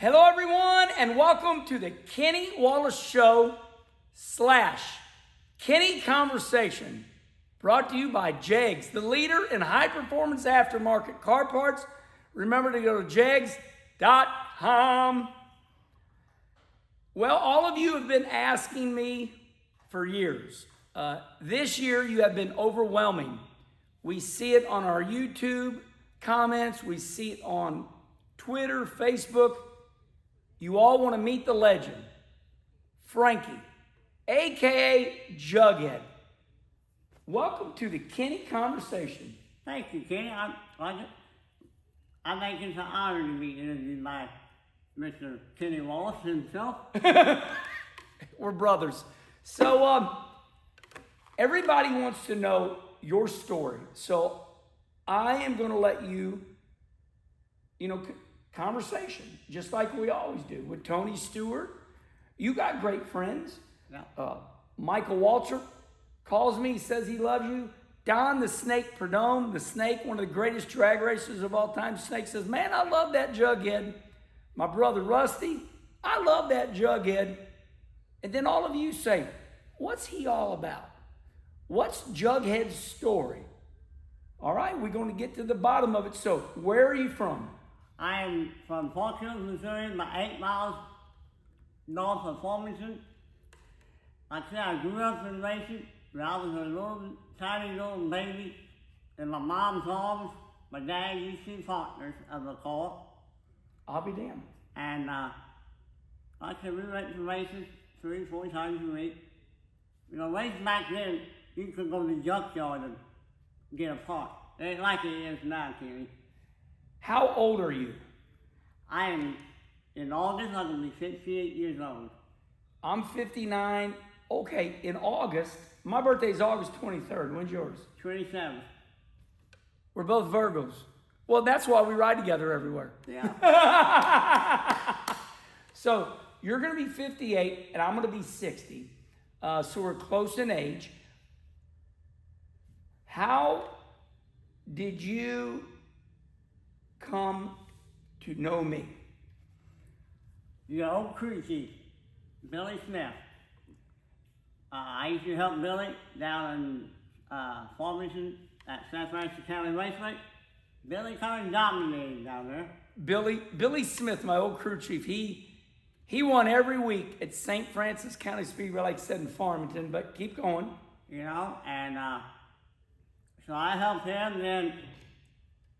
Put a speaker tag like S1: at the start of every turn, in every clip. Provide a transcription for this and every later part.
S1: Hello, everyone, and welcome to the Kenny Wallace Show slash Kenny Conversation, brought to you by Jegs, the leader in high performance aftermarket car parts. Remember to go to jegs.com. Well, all of you have been asking me for years. Uh, this year, you have been overwhelming. We see it on our YouTube comments, we see it on Twitter, Facebook. You all want to meet the legend, Frankie, aka Jughead. Welcome to the Kenny Conversation.
S2: Thank you, Kenny. I, I, I think it's an honor to be interviewed by Mr. Kenny Wallace himself.
S1: We're brothers. So, um, everybody wants to know your story. So, I am going to let you, you know, conversation, just like we always do with Tony Stewart. You got great friends.
S2: Yeah.
S1: Uh, Michael Walter calls me, says he loves you. Don the Snake Prudhomme, the Snake, one of the greatest drag racers of all time. Snake says, Man, I love that Jughead. My brother Rusty, I love that Jughead. And then all of you say, What's he all about? What's Jughead's story? All right, we're going to get to the bottom of it. So, where are you from?
S2: I am from Fort Hills, Missouri, about eight miles north of Farmington. I said, I grew up in racing when I was a little, tiny little baby in my mom's arms. My dad used to be partners of the car.
S1: I'll be damned.
S2: And uh, I said, we went to races three, four times a week. You know, races back then, you could go to the junkyard and get a part. It ain't like it is now, Kenny.
S1: How old are you?
S2: I am, in August, I'm going to be 68 years old.
S1: I'm 59. Okay, in August, my birthday is August 23rd. When's yours?
S2: 27.
S1: We're both Virgos. Well, that's why we ride together everywhere.
S2: Yeah.
S1: So you're going to be 58, and I'm going to be 60. Uh, so we're close in age. How did you come to know me?
S2: Your old crew chief, Billy Smith. Uh, I used to help Billy down in uh, Farmington at St. Francois County Raceway. Billy kind of dominated down there.
S1: Billy Billy Smith, my old crew chief, he he won every week at St. Francis County Speedway, like I said in Farmington. But keep going.
S2: you know, and uh, so I helped him. Then,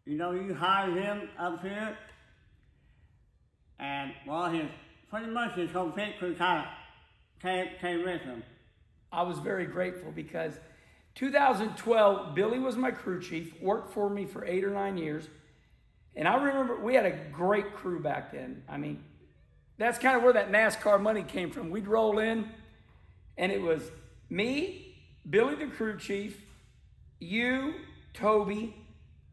S2: you know, you hired him up here, and well, his pretty much his whole pit crew kind of came, came with him.
S1: I was very grateful because 2012, Billy was my crew chief, worked for me for eight or nine years. And I remember we had a great crew back then. I mean, that's kind of where that NASCAR money came from. We'd roll in, and it was me, Billy the crew chief, you, Toby,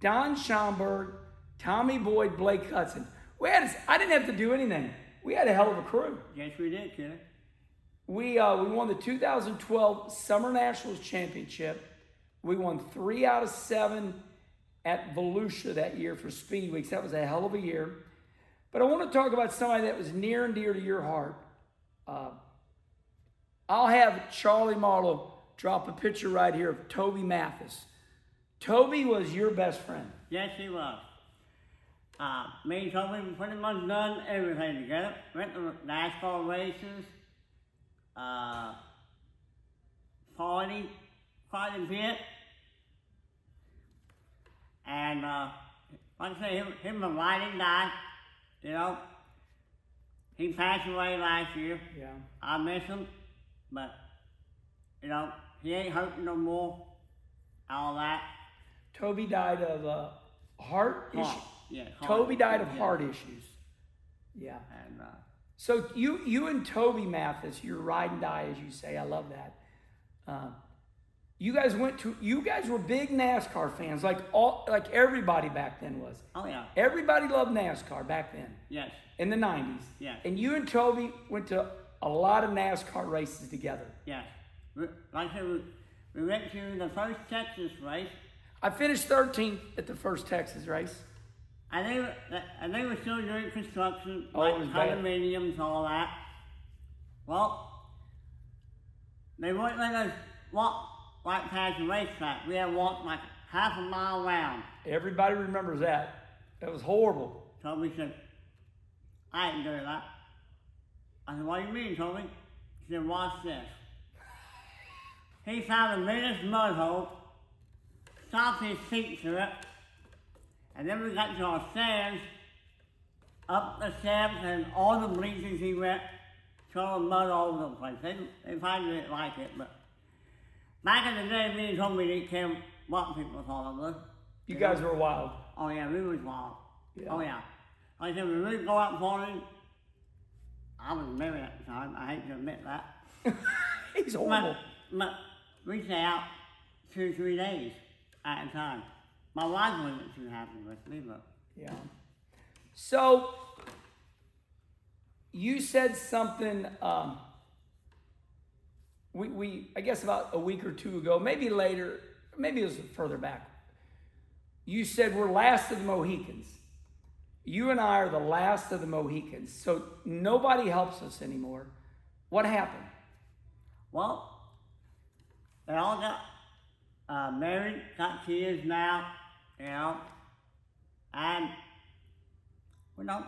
S1: Don Schomburg, Tommy Boyd, Blake Hudson. We had, I didn't have to do anything. We had a hell of a crew.
S2: Yes, we did, kid.
S1: We uh, we won the 2012 Summer Nationals Championship. We won three out of seven at Volusia that year for Speed Weeks. That was a hell of a year. But I want to talk about somebody that was near and dear to your heart. Uh, I'll have Charlie Marlowe drop a picture right here of Toby Mathis. Toby was your best friend.
S2: Yes, he was. Uh, me and Toby pretty much done everything together. Went to the NASCAR races, uh, party, quite a bit. And, uh, like I say, him, him a riding guy, you know. He passed away last year.
S1: Yeah.
S2: I miss him, but, you know, he ain't hurting no more. All that.
S1: Toby died of uh, heart
S2: Heart,
S1: issues.
S2: yeah, heart
S1: Toby died of
S2: issues,
S1: heart issues. Yeah.
S2: And, uh,
S1: So you you and Toby Mathis, your ride and die, as you say, I love that. Uh, you guys went to you guys were big NASCAR fans, like all like everybody back then was.
S2: oh yeah,
S1: Everybody loved NASCAR back then
S2: yes.
S1: in the '90s.
S2: Yeah.
S1: And you and Toby went to a lot of NASCAR races together.
S2: Yes. Like I said, we, we went to the first Texas race.
S1: I finished 13th at the first Texas race.
S2: I think and they were still doing construction,
S1: Oh,
S2: like condominiums, all that. Well, they wouldn't let us walk right past the racetrack. We had to walk like half a mile around.
S1: Everybody remembers that. That was horrible.
S2: Toby said, I ain't doing that. I said, what do you mean, Toby? He said, watch this. He found the biggest mud hole, stopped his feet through it, and then we got to our stairs, up the steps and all the bleachers he went, throwing mud all over the place. They, they probably didn't like it, but back in the day, me and Toby didn't care what people thought of us.
S1: You guys were wild.
S2: Oh yeah, we was wild.
S1: Yeah.
S2: Oh yeah. Like I said, when we go out partying, I was married at the time. I hate to admit that.
S1: He's horrible.
S2: But, but we stay out two, three days at a time. My wife wasn't too happy with me, but
S1: Yeah. So you said something. Um, we, we I guess about a week or two ago, maybe later, maybe it was further back. You said we're last of the Mohicans. You and I are the last of the Mohicans. So nobody helps us anymore. What happened?
S2: well, they all got uh, married, got kids now, you know, and we don't.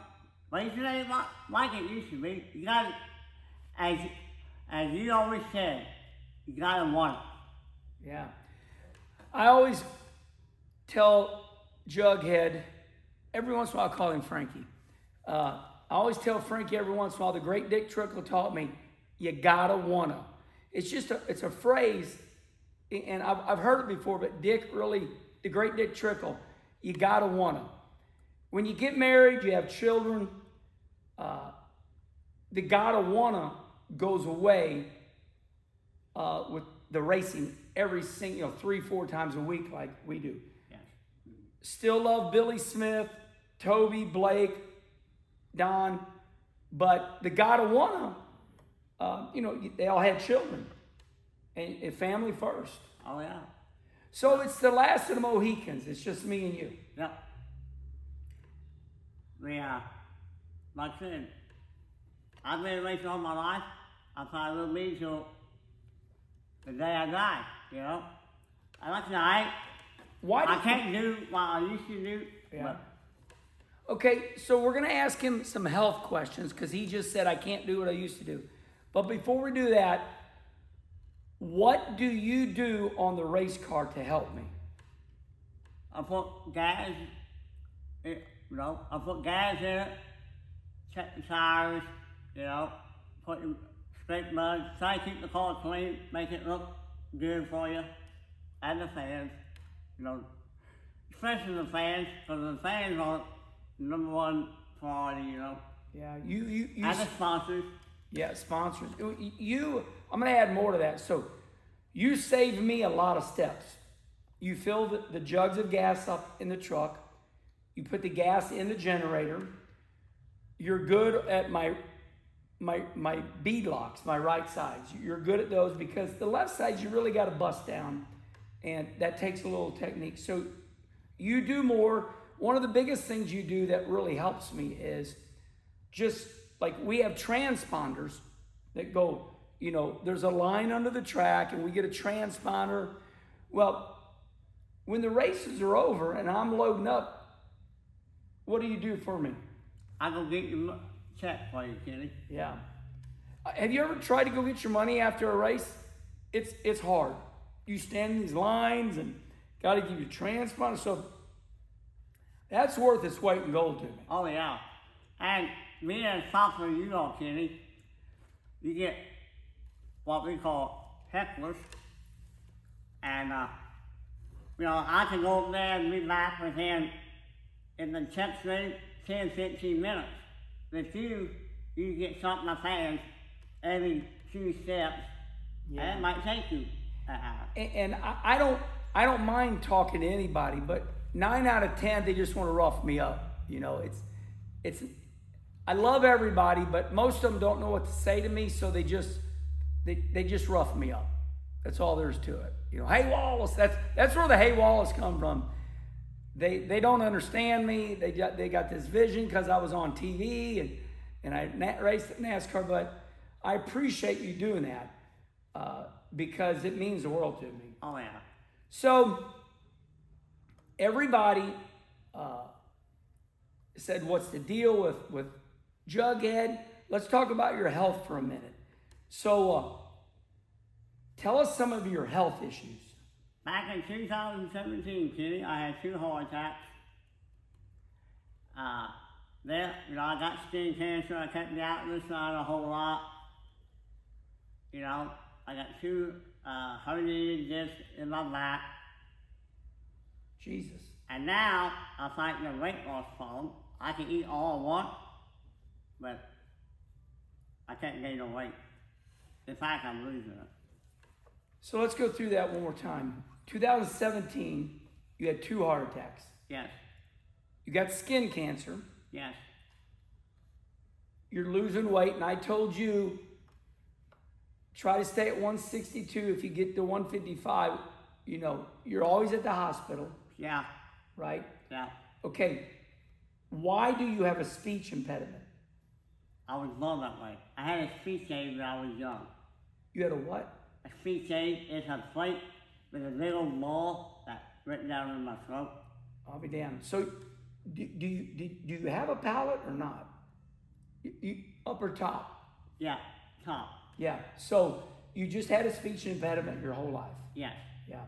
S2: It ain't like, it used to be. You got to, as as you always said, you gotta want it.
S1: Yeah. I always tell Jughead, every once in a while I call him Frankie. Uh, I always tell Frankie every once in a while, the great Dick Trickle taught me, you gotta wanna. It's just a, it's a phrase, and I've, I've heard it before, but Dick really, the great Dick Trickle, you gotta wanna. When you get married, you have children, uh, the gotta wanna goes away uh, with the racing every single, you know, three, four times a week like we do. Still love Billy Smith, Toby, Blake, Don, but the gotta wanna, uh, you know, they all had children and, and family first.
S2: Oh yeah.
S1: So it's the last of the Mohicans. It's just me and you.
S2: Yeah. uh, like I said, I've been racing all my life. I probably will be till the day I die. You know. And like I said, I,
S1: Why?
S2: I can't do what I used to do.
S1: Yeah.
S2: But
S1: Okay, so we're gonna ask him some health questions because he just said I can't do what I used to do. But before we do that, what do you do on the race car to help me?
S2: I put gas, in, you know, I put gas in it, check the tires, you know, put the straight mud, try to keep the car clean, make it look good for you, and the fans, you know, especially the fans, because the fans are number one priority, you know,
S1: Yeah, you you you.
S2: and the sponsors.
S1: Yeah, sponsors. You, I'm going to add more to that. So, you saved me a lot of steps. You fill the, the jugs of gas up in the truck. You put the gas in the generator. You're good at my my my bead locks, my right sides. You're good at those because the left sides you really got to bust down, and that takes a little technique. So, you do more. One of the biggest things you do that really helps me is just like we have transponders that go, you know, there's a line under the track and we get a transponder. Well, when the races are over and I'm loading up, what do you do for me?
S2: I go get your check for you, Kenny.
S1: Yeah. Uh, Have you ever tried to go get your money after a race? It's it's hard. You stand in these lines and got to give your transponder. So that's worth its weight in gold to me.
S2: Oh yeah. And me and Papa, you know, Kenny, you get what we call hecklers. And uh, you know, I can go up there and be back within in the check rate 10, 15 minutes. But you you get something of fans every few steps and it might take you an hour.
S1: and, and I, I don't I don't mind talking to anybody, but nine out of ten they just want to rough me up. You know, it's it's I love everybody, but most of them don't know what to say to me, so they just they, they just rough me up. That's all there is to it. You know, hey Wallace, that's that's where the hey Wallace come from. they they don't understand me. They got they got this vision because I was on TV and and I na- raced at NASCAR. But I appreciate you doing that uh, because it means the world to me.
S2: Oh yeah.
S1: So everybody uh, said, "What's the deal with with Jughead?" Let's talk about your health for a minute. So, uh, tell us some of your health issues.
S2: Back in 2017, Kenny, I had two heart attacks. Uh, there, you know, I got skin cancer. I kept me out of the sun a whole lot. You know, I got two uh, herniated discs in my back.
S1: Jesus.
S2: And now, I find the weight loss problem. I can eat all I want, but I can't gain no weight. In fact, I'm losing it.
S1: So let's go through that one more time. 2017, you had two heart attacks.
S2: Yes,
S1: You got skin cancer.
S2: yes,
S1: You're losing weight, and I told you try to stay at 162. If you get to 155, you know you're always at the hospital,
S2: yeah,
S1: right?
S2: yeah.
S1: Okay. Why do you have a speech impediment?
S2: I was born that way. I had a speech aid when I was young.
S1: You had a what?
S2: A speech aid is a plate with a little ball that written down in my throat.
S1: I'll be damned. So, do, do you do, do you have a palate or not? You, you, up or top?
S2: Yeah, top.
S1: Yeah. So you just had a speech impediment your whole life.
S2: Yes,
S1: Yeah.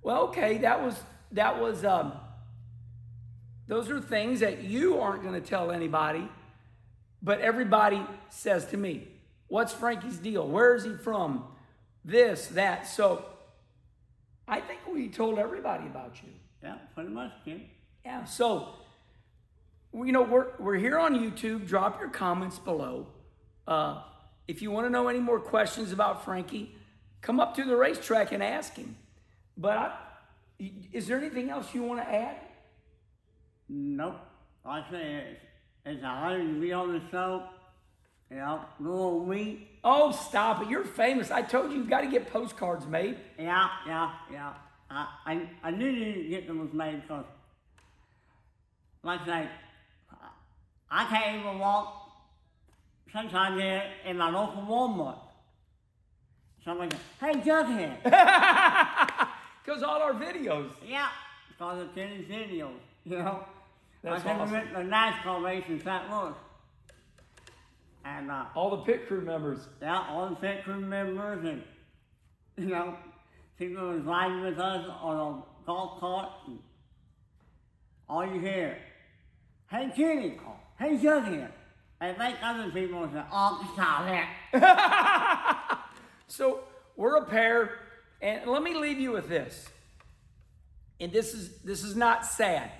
S1: Well, okay, that was that was um those are things that you aren't going to tell anybody, but everybody says to me, "What's Frankie's deal? Where is he from? This, that." So I think we told everybody about you.
S2: yeah, pretty much, kid.
S1: Yeah. So, you know, we're, we're here on YouTube. Drop your comments below. Uh, if you want to know any more questions about Frankie, come up to the racetrack and ask him. But I, is there anything else you want to add?
S2: Nope. I say, it's, it's a honor to be on the show. You know, little week.
S1: Oh, stop it. You're famous. I told you you've got to get postcards made.
S2: Yeah, yeah, yeah. I, I, I knew you didn't get them was made because, like I say, I can't even walk sometimes here in my local Walmart. Somebody goes, hey, Jughead.
S1: Because all our videos.
S2: yeah, because of Kenny's videos, you know.
S1: That's
S2: I
S1: awesome.
S2: to the NASCAR race in St. Louis. And, uh,
S1: All the pit crew members.
S2: yeah, all the pit crew members and, you know, people was riding with us on a golf cart and all you hear, hey Kenny, hey Jughead. And make other people say, oh, stop it.
S1: So we're a pair, and let me leave you with this. And this is this is not sad,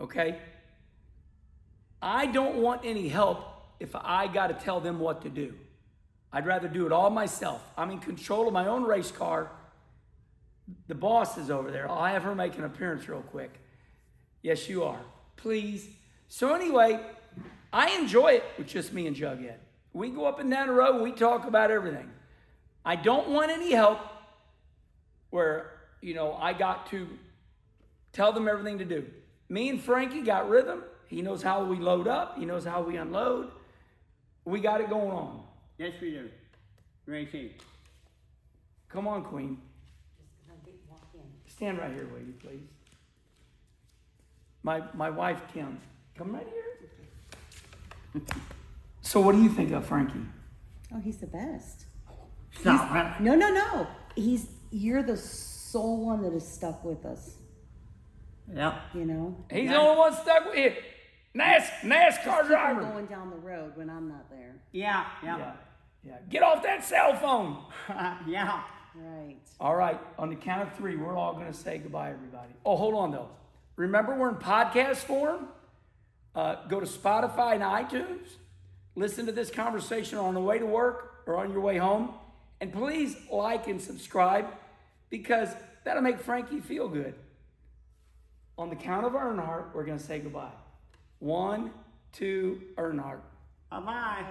S1: okay? I don't want any help if I got to tell them what to do. I'd rather do it all myself. I'm in control of my own race car. The boss is over there. I'll have her make an appearance real quick. Yes, you are. Please. So anyway, I enjoy it with just me and Jughead. We go up and down the road. We talk about everything. I don't want any help where, you know, I got to tell them everything to do. Me and Frankie got rhythm. He knows how we load up, he knows how we unload. We got it going on.
S2: Yes, we do. Racing.
S1: Come on, Queen. Stand right here, will you, please? My, my wife, Kim. Come right here. so, what do you think of Frankie?
S3: Oh, he's the best.
S2: Stop it.
S3: No, no, no. He's you're the sole one that is stuck with us.
S2: Yeah.
S3: You know.
S1: He's the only one stuck with it. NAS, NASCAR
S3: Keep
S1: driver.
S3: going down the road when I'm not there.
S2: Yeah,
S1: Yeah,
S2: yeah.
S1: yeah. Get off that cell phone.
S2: Yeah.
S3: Right.
S1: All right, on the count of three, we're all going to say goodbye, everybody. Oh, hold on, though. Remember, we're in podcast form. Uh, go to Spotify and iTunes. Listen to this conversation on the way to work or on your way home. And please like and subscribe because that'll make Frankie feel good. On the count of Earnhardt, we're going to say goodbye. One, two, Earnhardt.
S2: Bye bye.